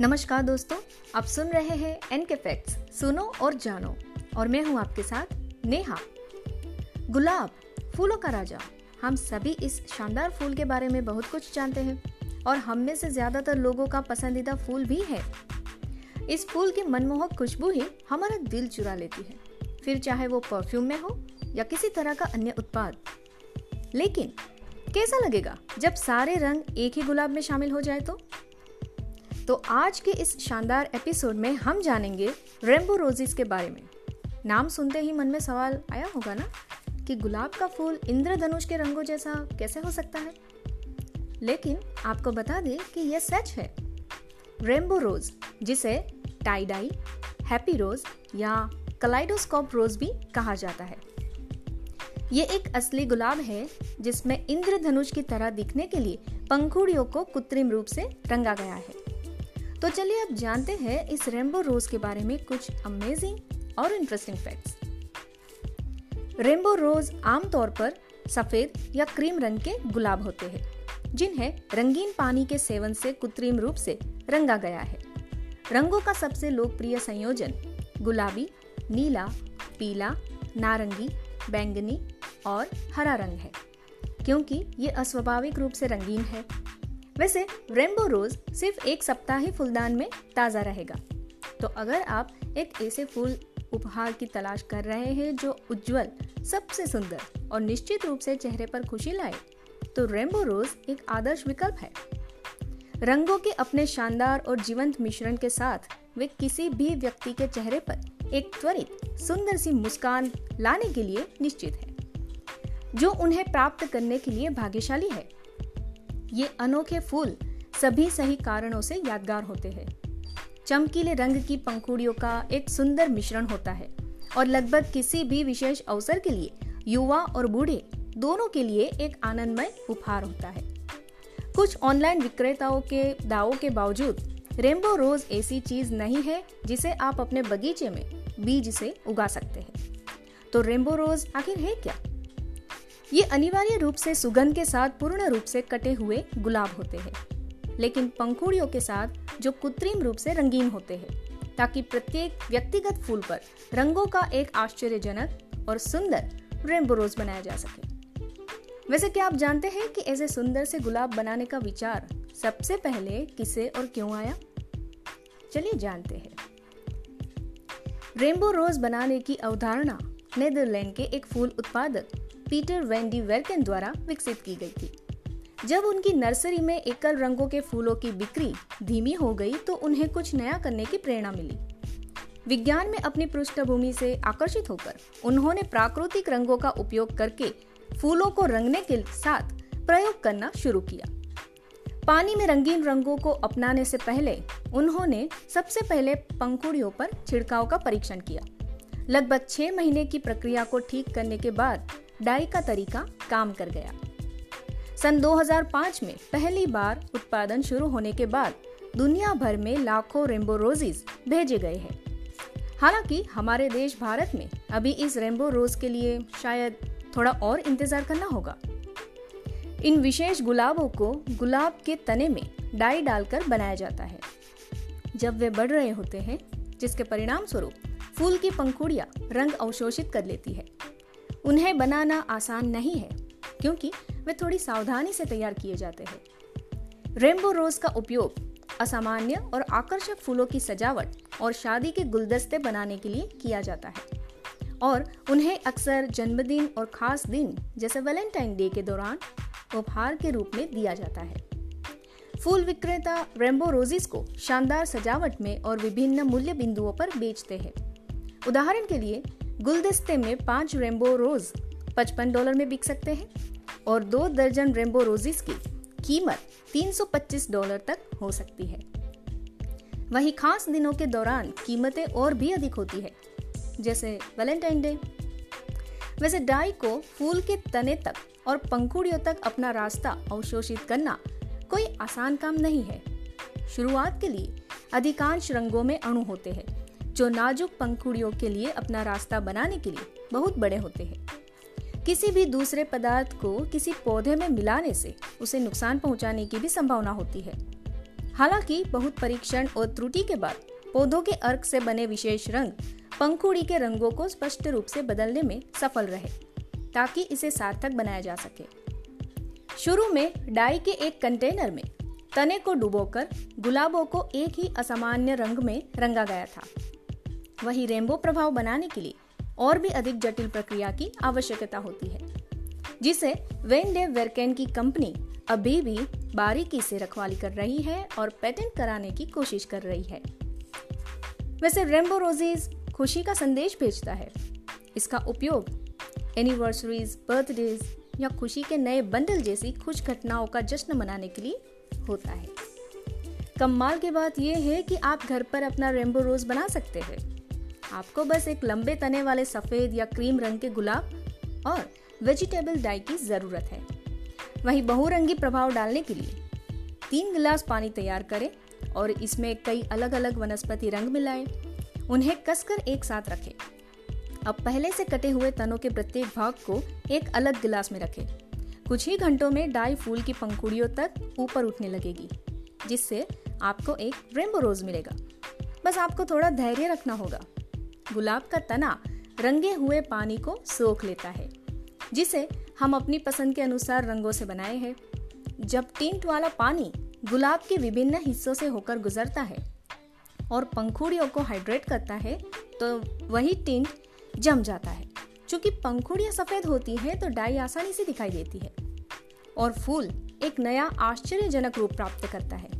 नमस्कार दोस्तों, आप सुन रहे हैं एन के फैक्ट्स सुनो और जानो। और मैं हूँ आपके साथ नेहा। गुलाब, फूलों का राजा। हम सभी इस शानदार फूल के बारे में बहुत कुछ जानते हैं, और हम में से ज़्यादातर लोगों का पसंदीदा फूल भी है। इस फूल की मनमोहक खुशबू ही हमारा दिल चुरा लेती है। फिर चाहे वो परफ्यूम में हो या किसी तरह का अन्य उत्पाद। लेकिन, कैसा लगेगा जब सारे रंग एक ही गुलाब में शामिल हो जाए तो? तो आज के इस शानदार एपिसोड में हम जानेंगे रेम्बो रोजिस के बारे में। नाम सुनते ही मन में सवाल आया होगा ना कि गुलाब का फूल इंद्रधनुष के रंगों जैसा कैसे हो सकता है? लेकिन आपको बता दें कि यह सच है। रेम्बो रोज जिसे टाई डाई हैप्पी रोज या कलाइडोस्कोप रोज भी कहा जाता है। ये एक असली गुलाब है जिसमें इंद्रधनुष की तरह दिखने के लिए पंखुड़ियों को कृत्रिम रूप से रंगा गया है। तो चलिए अब जानते हैं इस रेनबो रोज के बारे में कुछ अमेजिंग और इंटरेस्टिंग फैक्ट्स रेनबो रोज आमतौर पर सफ़ेद या क्रीम रंग के गुलाब होते हैं, जिन्हें रंगीन पानी के सेवन से कृत्रिम रूप से रंगा गया है। रंगों का सबसे लोकप्रिय संयोजन गुलाबी, नीला, पीला, नारंगी, बैंगनी और हरा रंग है, क्योंकि ये अस्वाभाविक रूप से रंगीन है। वैसे रेनबो रोज सिर्फ़ एक सप्ताह ही फूलदान में ताज़ा रहेगा। तो अगर आप एक ऐसे फूल उपहार की तलाश कर रहे हैं जो उज्जवल, सबसे सुंदर और निश्चित रूप से चेहरे पर खुशी लाए तो रेनबो रोज एक आदर्श विकल्प है। रंगों के अपने शानदार और जीवंत मिश्रण के साथ वे किसी भी व्यक्ति के चेहरे पर एक त्वरित, सुंदर सी मुस्कान लाने के लिए निश्चित है, जो उन्हें प्राप्त करने के लिए भाग्यशाली है। ये अनोखे फूल सभी सही कारणों से यादगार होते हैं। चमकीले रंग की पंखुड़ियों का एक सुंदर मिश्रण होता है और लगभग किसी भी विशेष अवसर के लिए युवा और बूढ़े दोनों के लिए एक आनंदमय उपहार होता है। कुछ ऑनलाइन विक्रेताओं के दावों के बावजूद रेमबो रोज ऐसी चीज़ नहीं है जिसे आप अपने बगीचे में बीज से उगा सकते हैं। तो रेमबो रोज आखिर है क्या? ये अनिवार्य रूप से सुगंध के साथ पूर्ण रूप से कटे हुए गुलाब होते हैं, लेकिन पंखुड़ियों के साथ जो कृत्रिम रूप से रंगीन होते हैं, ताकि प्रत्येक व्यक्तिगत फूल पर रंगों का एक आश्चर्यजनक और सुंदर रेनबो रोज बनाया जा सके। वैसे क्या आप जानते हैं कि ऐसे सुंदर से गुलाब बनाने का विचार सबसे पहले किसे और क्यों आया? चलिए जानते हैं। रेनबो रोज बनाने की अवधारणा नेदरलैंड के एक फूल उत्पादक पीटर वेंडी वेरकन द्वारा विकसित की गई थी। जब उनकी नर्सरी में एकल रंगों के फूलों की बिक्री धीमी हो गई तो उन्हें कुछ नया करने की प्रेरणा मिली। विज्ञान में अपनी पृष्ठभूमि से आकर्षित होकर उन्होंने प्राकृतिक रंगों का उपयोग करके फूलों को रंगने के साथ प्रयोग करना शुरू किया। पानी में रंगीन रंगों को अपनाने से पहले उन्होंने सबसे पहले पंखुड़ियों पर छिड़काव का परीक्षण किया। लगभग छह महीने की प्रक्रिया को ठीक करने के बाद डाई का तरीका काम कर गया। सन 2005 में पहली बार उत्पादन शुरू होने के बाद दुनिया भर में लाखों रेम्बो रोजिस भेजे गए हैं। हालाँकि हमारे देश भारत में अभी इस रेम्बो रोज के लिए शायद थोड़ा और इंतज़ार करना होगा। इन विशेष गुलाबों को गुलाब के तने में डाई डालकर बनाया जाता है। जब वे बढ़ रहे होते हैं, जिसके परिणाम स्वरूप फूल की पंखुड़िया रंग अवशोषित कर लेती है। उन्हें बनाना आसान नहीं है, क्योंकि वे थोड़ी सावधानी से तैयार किए जाते हैं। रेनबो रोज का उपयोग असामान्य और आकर्षक फूलों की सजावट और शादी के गुलदस्ते बनाने के लिए किया जाता है। और उन्हें अक्सर जन्मदिन और खास दिन, जैसे वैलेंटाइन डे के दौरान, उपहार के रूप में दिया जाता है। फूल विक्रेता रेम्बो रोजिस को शानदार सजावट में और विभिन्न मूल्य बिंदुओं पर बेचते हैं। उदाहरण के लिए गुलदस्ते में पाँच रेम्बो रोज पचपन डॉलर में बिक सकते हैं और दो दर्जन रेम्बो रोजिस की कीमत 325 डॉलर तक हो सकती है। वही खास दिनों के दौरान कीमतें और भी अधिक होती है, जैसे वैलेंटाइन डे। वैसे डाई को फूल के तने तक और पंखुड़ियों तक अपना रास्ता अवशोषित करना कोई आसान काम नहीं है। शुरुआत के लिए अधिकांश रंगों में अणु होते हैं। जो नाजुक पंखुड़ियों के लिए अपना रास्ता बनाने के लिए बहुत बड़े होते हैं। किसी भी दूसरे पदार्थ को किसी पौधे में मिलाने से उसे नुकसान पहुँचाने की भी संभावना होती है। हालाँकि बहुत परीक्षण और त्रुटि के बाद पौधों के अर्क से बने विशेष रंग पंखुड़ी के रंगों को स्पष्ट रूप से बदलने में सफल रहे, ताकि इसे सार्थक बनाया जा सके। शुरू में डाई के एक कंटेनर में तने को डुबोकर गुलाबों को एक ही असामान्य रंग में रंगा गया था। वही रेनबो प्रभाव बनाने के लिए और भी अधिक जटिल प्रक्रिया की आवश्यकता होती है, जिसे वेन वेरकेन की कंपनी अभी भी बारीकी से रखवाली कर रही है और पेटेंट कराने की कोशिश कर रही है। वैसे रेनबो रोजीज खुशी का संदेश भेजता है। इसका उपयोग एनिवर्सरीज बर्थडेज या खुशी के नए बंडल जैसी खुश घटनाओं का जश्न मनाने के लिए होता है। कमाल की बात यह है कि आप घर पर अपना रेनबो रोज बना सकते हैं। आपको बस एक लंबे तने वाले सफ़ेद या क्रीम रंग के गुलाब और वेजिटेबल डाई की ज़रूरत है। वहीं बहुरंगी प्रभाव डालने के लिए तीन गिलास पानी तैयार करें और इसमें कई अलग अलग वनस्पति रंग मिलाएँ। उन्हें कसकर एक साथ रखें। अब पहले से कटे हुए तनों के प्रत्येक भाग को एक अलग गिलास में रखें। कुछ ही घंटों में डाई फूल की पंखुड़ियों तक ऊपर उठने लगेगी, जिससे आपको एक रेनबो रोज मिलेगा। बस आपको थोड़ा धैर्य रखना होगा। गुलाब का तना रंगे हुए पानी को सोख लेता है, जिसे हम अपनी पसंद के अनुसार रंगों से बनाए हैं। जब टिंट वाला पानी गुलाब के विभिन्न हिस्सों से होकर गुजरता है और पंखुड़ियों को हाइड्रेट करता है तो वही टिंट जम जाता है। चूँकि पंखुड़ियाँ सफ़ेद होती हैं तो डाई आसानी से दिखाई देती है और फूल एक नया आश्चर्यजनक रूप प्राप्त करता है।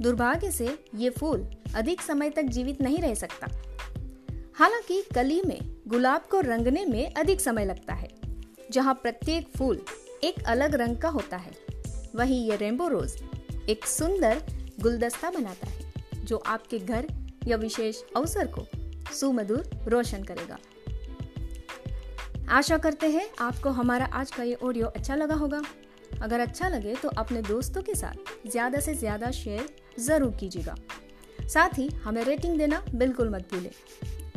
दुर्भाग्य से ये फूल अधिक समय तक जीवित नहीं रह सकता। हालाँकि कली में गुलाब को रंगने में अधिक समय लगता है, जहाँ प्रत्येक फूल एक अलग रंग का होता है। वहीं ये रेनबो रोज एक सुंदर गुलदस्ता बनाता है, जो आपके घर या विशेष अवसर को सुमधुर रोशन करेगा। आशा करते हैं आपको हमारा आज का ये ऑडियो अच्छा लगा होगा। अगर अच्छा लगे तो अपने दोस्तों के साथ ज़्यादा से ज़्यादा शेयर ज़रूर कीजिएगा। साथ ही हमें रेटिंग देना बिल्कुल मत भूलें।